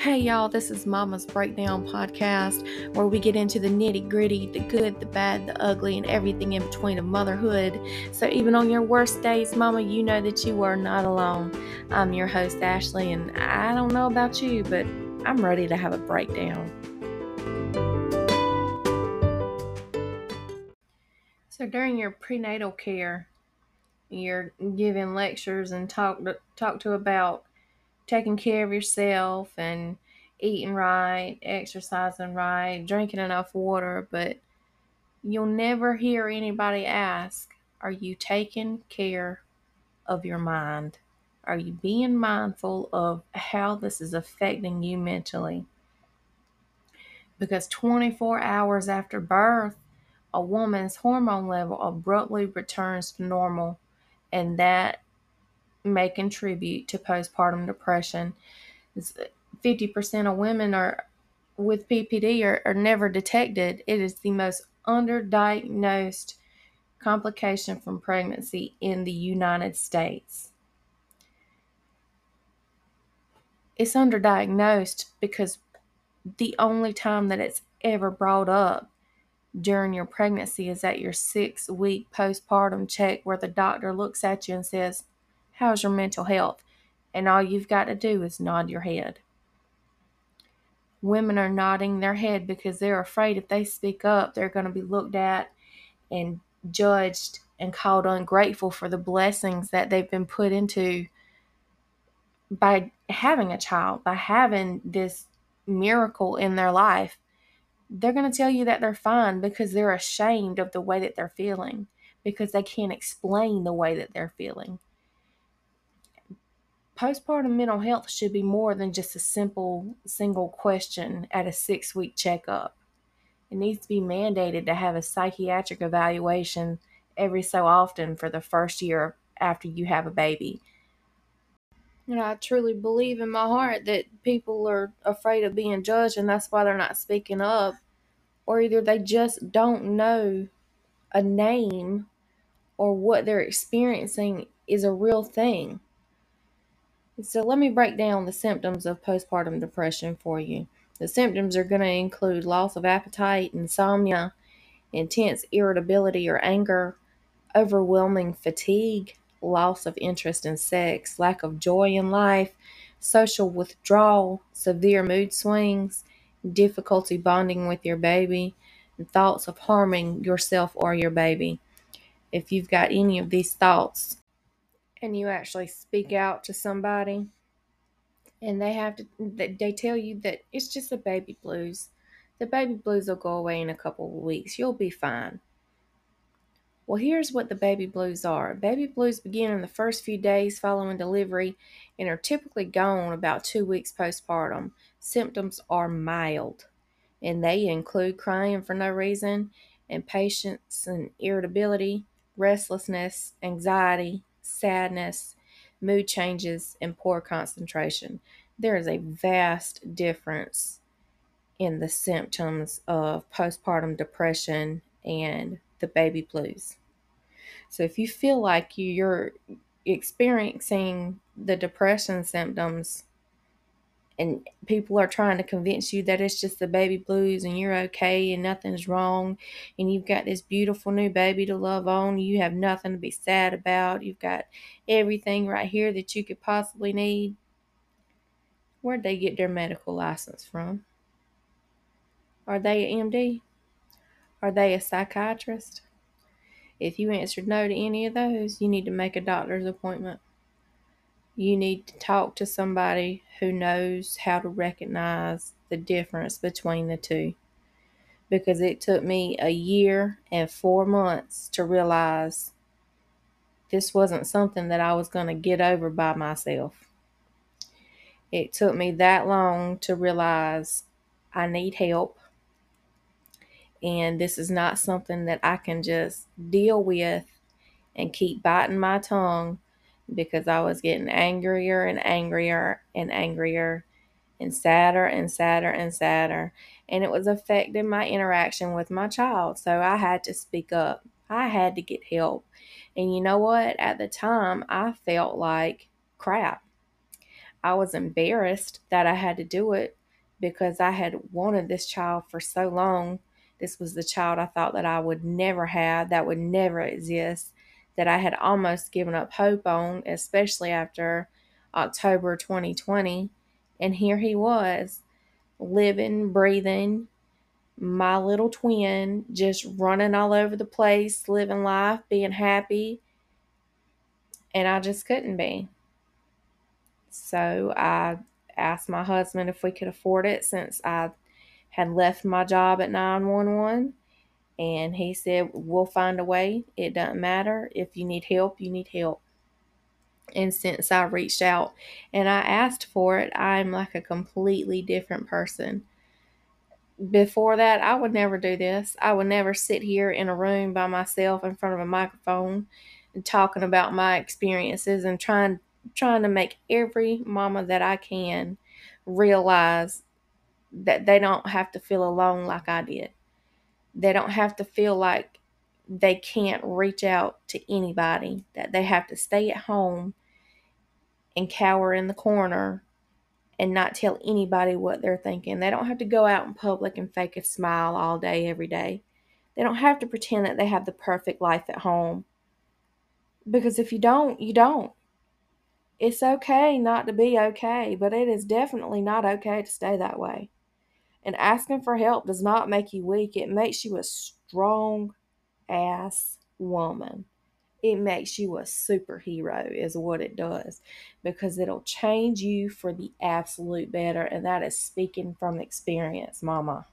Hey, y'all, this is Mama's Breakdown podcast where we get into the nitty gritty, the good, the bad, the ugly, and everything in between of motherhood. So, even on your worst days, Mama, you know that you are not alone. I'm your host, Ashley, and I don't know about you, but I'm ready to have a breakdown. So, during your prenatal care, you're giving lectures and talk to, talk to about taking care of yourself and eating right, exercising right, drinking enough water, but you'll never hear anybody ask, Are you taking care of your mind? Are you being mindful of how this is affecting you mentally? Because 24 hours after birth, a woman's hormone level abruptly returns to normal, and that may contribute to postpartum depression. 50% uh, of women are with PPD are, are never detected. It is the most underdiagnosed complication from pregnancy in the United States. It's underdiagnosed because the only time that it's ever brought up during your pregnancy is at your six week postpartum check, where the doctor looks at you and says, How's your mental health? And all you've got to do is nod your head. Women are nodding their head because they're afraid if they speak up, they're going to be looked at and judged and called ungrateful for the blessings that they've been put into by having a child, by having this miracle in their life. They're going to tell you that they're fine because they're ashamed of the way that they're feeling, because they can't explain the way that they're feeling postpartum mental health should be more than just a simple single question at a six week checkup. It needs to be mandated to have a psychiatric evaluation every so often for the first year after you have a baby. And I truly believe in my heart that people are afraid of being judged and that's why they're not speaking up. Or either they just don't know a name or what they're experiencing is a real thing. So let me break down the symptoms of postpartum depression for you. The symptoms are going to include loss of appetite, insomnia, intense irritability or anger, overwhelming fatigue, loss of interest in sex, lack of joy in life, social withdrawal, severe mood swings, difficulty bonding with your baby, and thoughts of harming yourself or your baby. If you've got any of these thoughts, and you actually speak out to somebody and they have to they tell you that it's just the baby blues. The baby blues will go away in a couple of weeks. You'll be fine. Well here's what the baby blues are. Baby blues begin in the first few days following delivery and are typically gone about two weeks postpartum. Symptoms are mild and they include crying for no reason impatience and irritability restlessness anxiety sadness, mood changes, and poor concentration. There is a vast difference in the symptoms of postpartum depression and the baby blues. So if you feel like you're experiencing the depression symptoms and people are trying to convince you that it's just the baby blues and you're okay and nothing's wrong. And you've got this beautiful new baby to love on. You have nothing to be sad about. You've got everything right here that you could possibly need. Where'd they get their medical license from? Are they an md are they a psychiatrist? If you answered no to any of those you need to make a doctor's appointment you need to talk to somebody who knows how to recognize the difference between the two. Because it took me a year and four months to realize this wasn't something that I was going to get over by myself. It took me that long to realize I need help. And this is not something that I can just deal with and keep biting my tongue because I was getting angrier and angrier and angrier and sadder and sadder and sadder. And it was affecting my interaction with my child. So I had to speak up. I had to get help. And you know what? At the time, I felt like crap. I was embarrassed that I had to do it because I had wanted this child for so long. This was the child I thought that I would never have, that would never exist, that I had almost given up hope on, especially after October 2020. And here he was, living, breathing, my little twin, just running all over the place, living life, being happy. And I just couldn't be. So I asked my husband if we could afford it since I had left my job at 911. And he said, We'll find a way. It doesn't matter. If you need help, you need help. And since I reached out and I asked for it, I'm like a completely different person. Before that, I would never do this. I would never sit here in a room by myself in front of a microphone and talking about my experiences and trying trying to make every mama that I can realize that they don't have to feel alone like I did. They don't have to feel like they can't reach out to anybody, that they have to stay at home and cower in the corner and not tell anybody what they're thinking. They don't have to go out in public and fake a smile all day, every day. They don't have to pretend that they have the perfect life at home. Because if you don't, you don't. It's okay not to be okay, but it is definitely not okay to stay that way. And asking for help does not make you weak, it makes you a strong ass woman. It makes you a superhero, is what it does, because it'll change you for the absolute better. And that is speaking from experience, mama.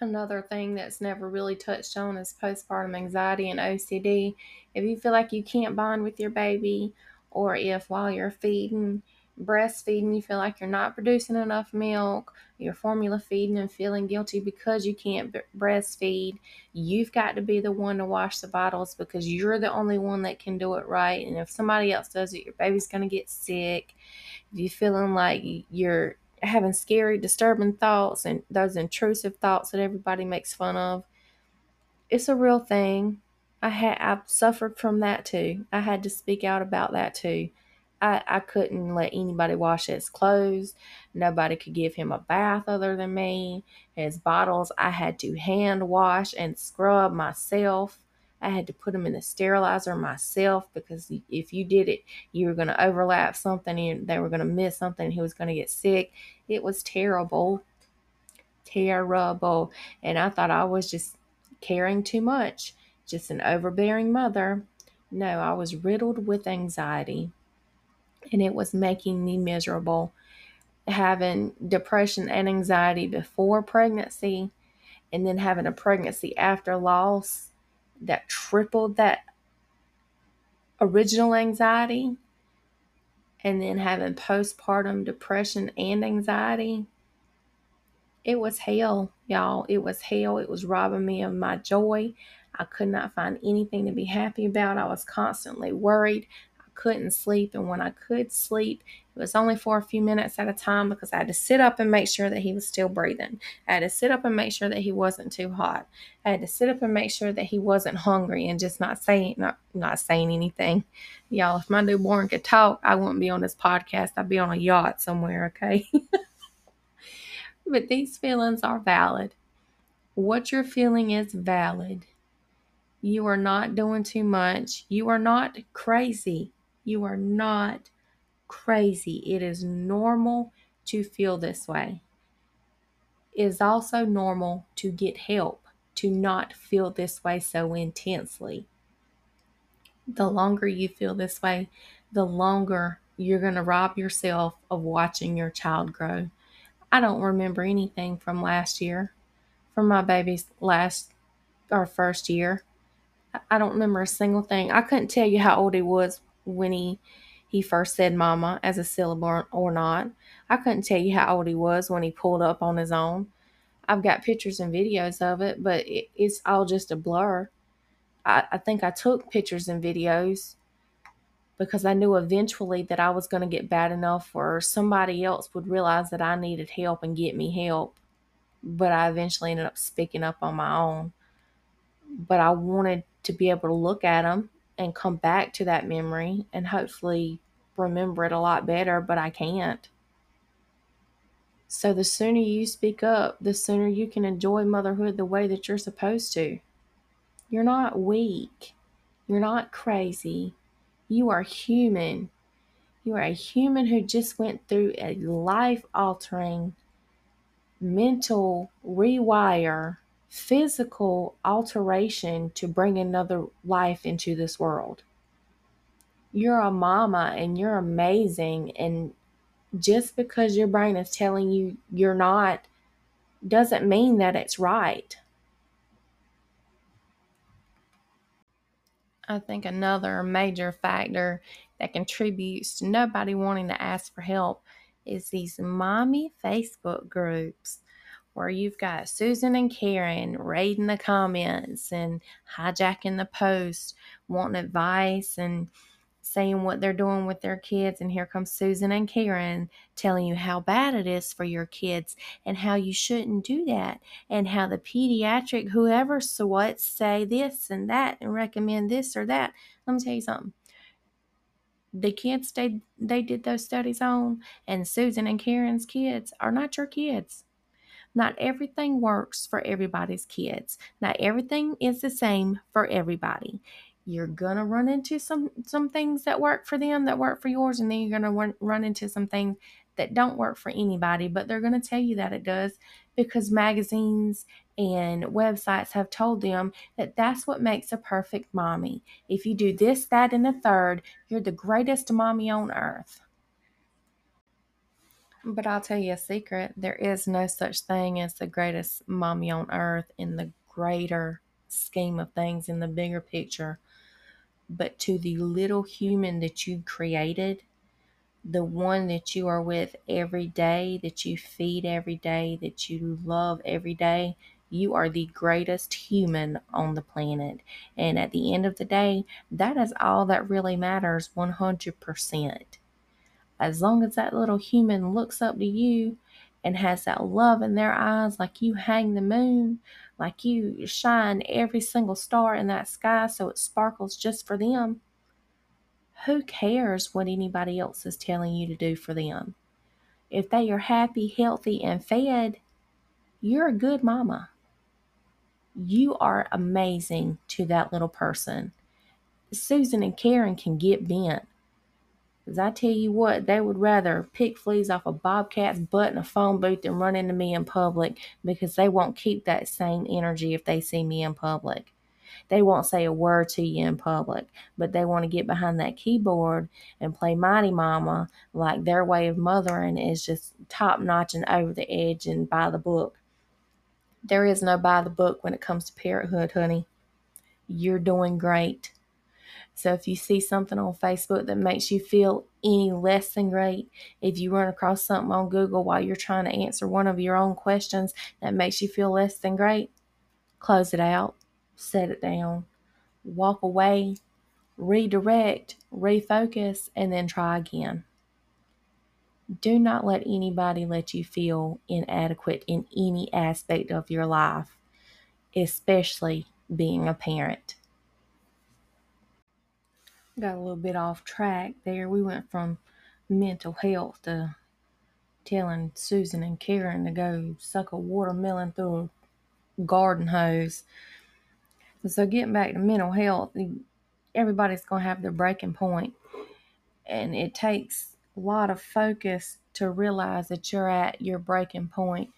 Another thing that's never really touched on is postpartum anxiety and OCD. If you feel like you can't bond with your baby, or if while you're feeding, breastfeeding, you feel like you're not producing enough milk, you're formula feeding and feeling guilty because you can't breastfeed, you've got to be the one to wash the bottles because you're the only one that can do it right. And if somebody else does it, your baby's going to get sick. If you're feeling like you're having scary, disturbing thoughts and those intrusive thoughts that everybody makes fun of. It's a real thing. I had I've suffered from that too. I had to speak out about that too. I, I couldn't let anybody wash his clothes. Nobody could give him a bath other than me. His bottles I had to hand wash and scrub myself. I had to put them in the sterilizer myself because if you did it, you were going to overlap something and they were going to miss something he was going to get sick. It was terrible. Terrible. And I thought I was just caring too much, just an overbearing mother. No, I was riddled with anxiety and it was making me miserable. Having depression and anxiety before pregnancy and then having a pregnancy after loss that tripled that original anxiety and then having postpartum depression and anxiety it was hell y'all it was hell it was robbing me of my joy i could not find anything to be happy about i was constantly worried I couldn't sleep. And when I could sleep, it was only for a few minutes at a time because I had to sit up and make sure that he was still breathing. I had to sit up and make sure that he wasn't too hot. I had to sit up and make sure that he wasn't hungry and just not saying not not saying anything. Y'all, if my newborn could talk, I wouldn't be on this podcast. I'd be on a yacht somewhere, okay? but these feelings are valid. What you're feeling is valid. You are not doing too much. You are not crazy. You are not crazy. It is normal to feel this way. It is also normal to get help, to not feel this way so intensely. The longer you feel this way, the longer you're going to rob yourself of watching your child grow. I don't remember anything from last year, from my baby's last or first year. I don't remember a single thing. I couldn't tell you how old he was when he he first said mama as a syllable or not. I couldn't tell you how old he was when he pulled up on his own. I've got pictures and videos of it, but it, it's all just a blur. I, I think I took pictures and videos because I knew eventually that I was going to get bad enough where somebody else would realize that I needed help and get me help. But I eventually ended up speaking up on my own. But I wanted to be able to look at them and come back to that memory and hopefully remember it a lot better, but I can't. So the sooner you speak up, the sooner you can enjoy motherhood the way that you're supposed to. You're not weak. You're not crazy. You are human. You are a human who just went through a life altering mental rewire, physical alteration to bring another life into this world. You're a mama and you're amazing. And just because your brain is telling you you're not doesn't mean that it's right. I think another major factor that contributes to nobody wanting to ask for help is these mommy Facebook groups where you've got Susan and Karen raiding the comments and hijacking the post, wanting advice and saying what they're doing with their kids. And here comes Susan and Karen telling you how bad it is for your kids and how you shouldn't do that. And how the pediatric, whoever so what, say this and that and recommend this or that. Let me tell you something the kids they they did those studies on and Susan and Karen's kids are not your kids. Not everything works for everybody's kids. Not everything is the same for everybody. You're gonna run into some some things that work for them that work for yours, and then you're gonna run, run into some things that don't work for anybody. But they're gonna tell you that it does because magazines and websites have told them that that's what makes a perfect mommy. If you do this, that, and the third, you're the greatest mommy on earth. But I'll tell you a secret there is no such thing as the greatest mommy on earth in the greater scheme of things, in the bigger picture. But to the little human that you've created, the one that you are with every day, that you feed every day, that you love every day, you are the greatest human on the planet. And at the end of the day, that is all that really matters 100%. As long as that little human looks up to you and has that love in their eyes, like you hang the moon, like you shine every single star in that sky so it sparkles just for them, who cares what anybody else is telling you to do for them? If they are happy, healthy, and fed, you're a good mama. You are amazing to that little person. Susan and Karen can get bent. Because I tell you what, they would rather pick fleas off a bobcat's butt in a phone booth than run into me in public because they won't keep that same energy if they see me in public. They won't say a word to you in public, but they want to get behind that keyboard and play Mighty Mama like their way of mothering is just top notch and over the edge and by the book. There is no by the book when it comes to parenthood, honey. You're doing great. So if you see something on Facebook that makes you feel any less than great, if you run across something on Google while you're trying to answer one of your own questions that makes you feel less than great, close it out, set it down, walk away, redirect, refocus, and then try again. Do not let anybody let you feel inadequate in any aspect of your life, especially being a parent. Got a little bit off track there. We went from mental health to telling Susan and Karen to go suck a watermelon through a garden hose. So, getting back to mental health, everybody's going to have their breaking point, and it takes a lot of focus to realize that you're at your breaking point.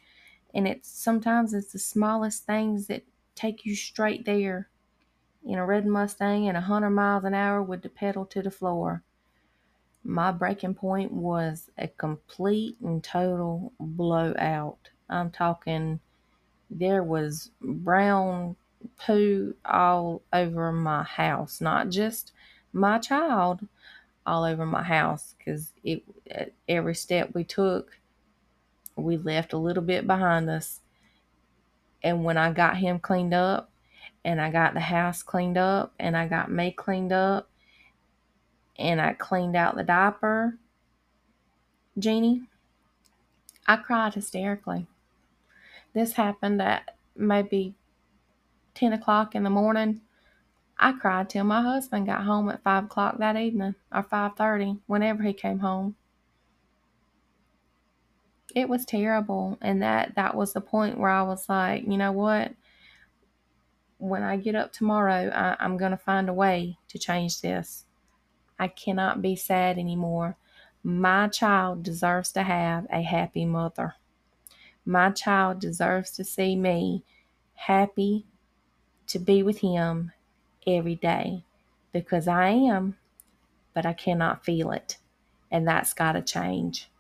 And it's sometimes it's the smallest things that take you straight there in a red Mustang at a 100 miles an hour with the pedal to the floor. My breaking point was a complete and total blowout. I'm talking, there was brown poo all over my house, not just my child, all over my house because it every step we took we left a little bit behind us and when i got him cleaned up and i got the house cleaned up and i got me cleaned up and i cleaned out the diaper Genie i cried hysterically this happened at maybe 10 o'clock in the morning I cried till my husband got home at five o'clock that evening, or five thirty, whenever he came home. It was terrible, and that that was the point where I was like, you know what? When I get up tomorrow, I, I'm gonna find a way to change this. I cannot be sad anymore. My child deserves to have a happy mother. My child deserves to see me happy to be with him every day because I am, but I cannot feel it. And that's got to change.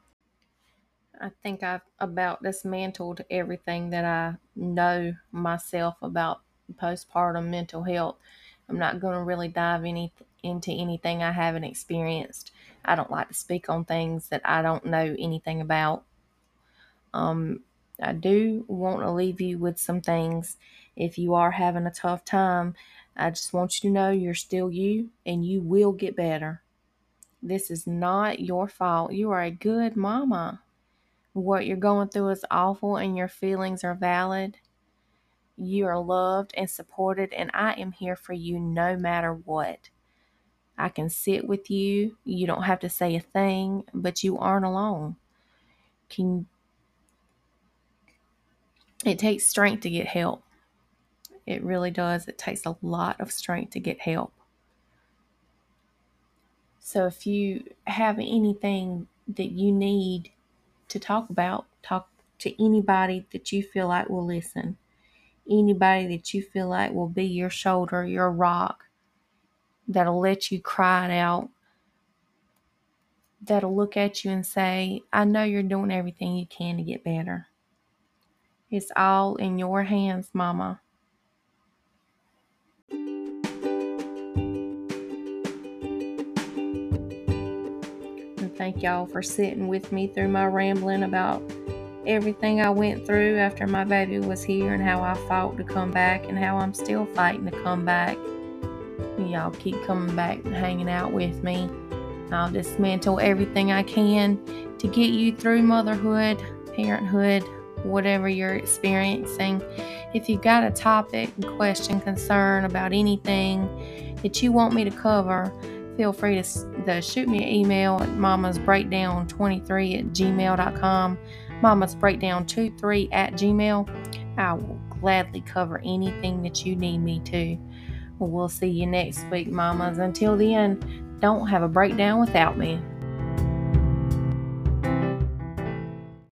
I think I've about dismantled everything that I know myself about postpartum mental health. I'm not going to really dive any, into anything I haven't experienced. I don't like to speak on things that I don't know anything about. Um, I do want to leave you with some things. If you are having a tough time, I just want you to know you're still you and you will get better. This is not your fault. You are a good mama. What you're going through is awful and your feelings are valid. You are loved and supported, and I am here for you no matter what. I can sit with you. You don't have to say a thing, but you aren't alone. Can it takes strength to get help. It really does. It takes a lot of strength to get help. So if you have anything that you need to talk about, talk to anybody that you feel like will listen. Anybody that you feel like will be your shoulder, your rock, that'll let you cry it out, that'll look at you and say, I know you're doing everything you can to get better. It's all in your hands, Mama. And thank y'all for sitting with me through my rambling about everything I went through after my baby was here and how I fought to come back and how I'm still fighting to come back. Y'all keep coming back and hanging out with me. I'll dismantle everything I can to get you through motherhood, parenthood, whatever you're experiencing. If you've got a topic, question, concern about anything that you want me to cover, feel free to, to shoot me an email at mamasbreakdown23 at gmail.com, mamasbreakdown23 at gmail. I will gladly cover anything that you need me to. We'll see you next week, mamas. Until then, don't have a breakdown without me.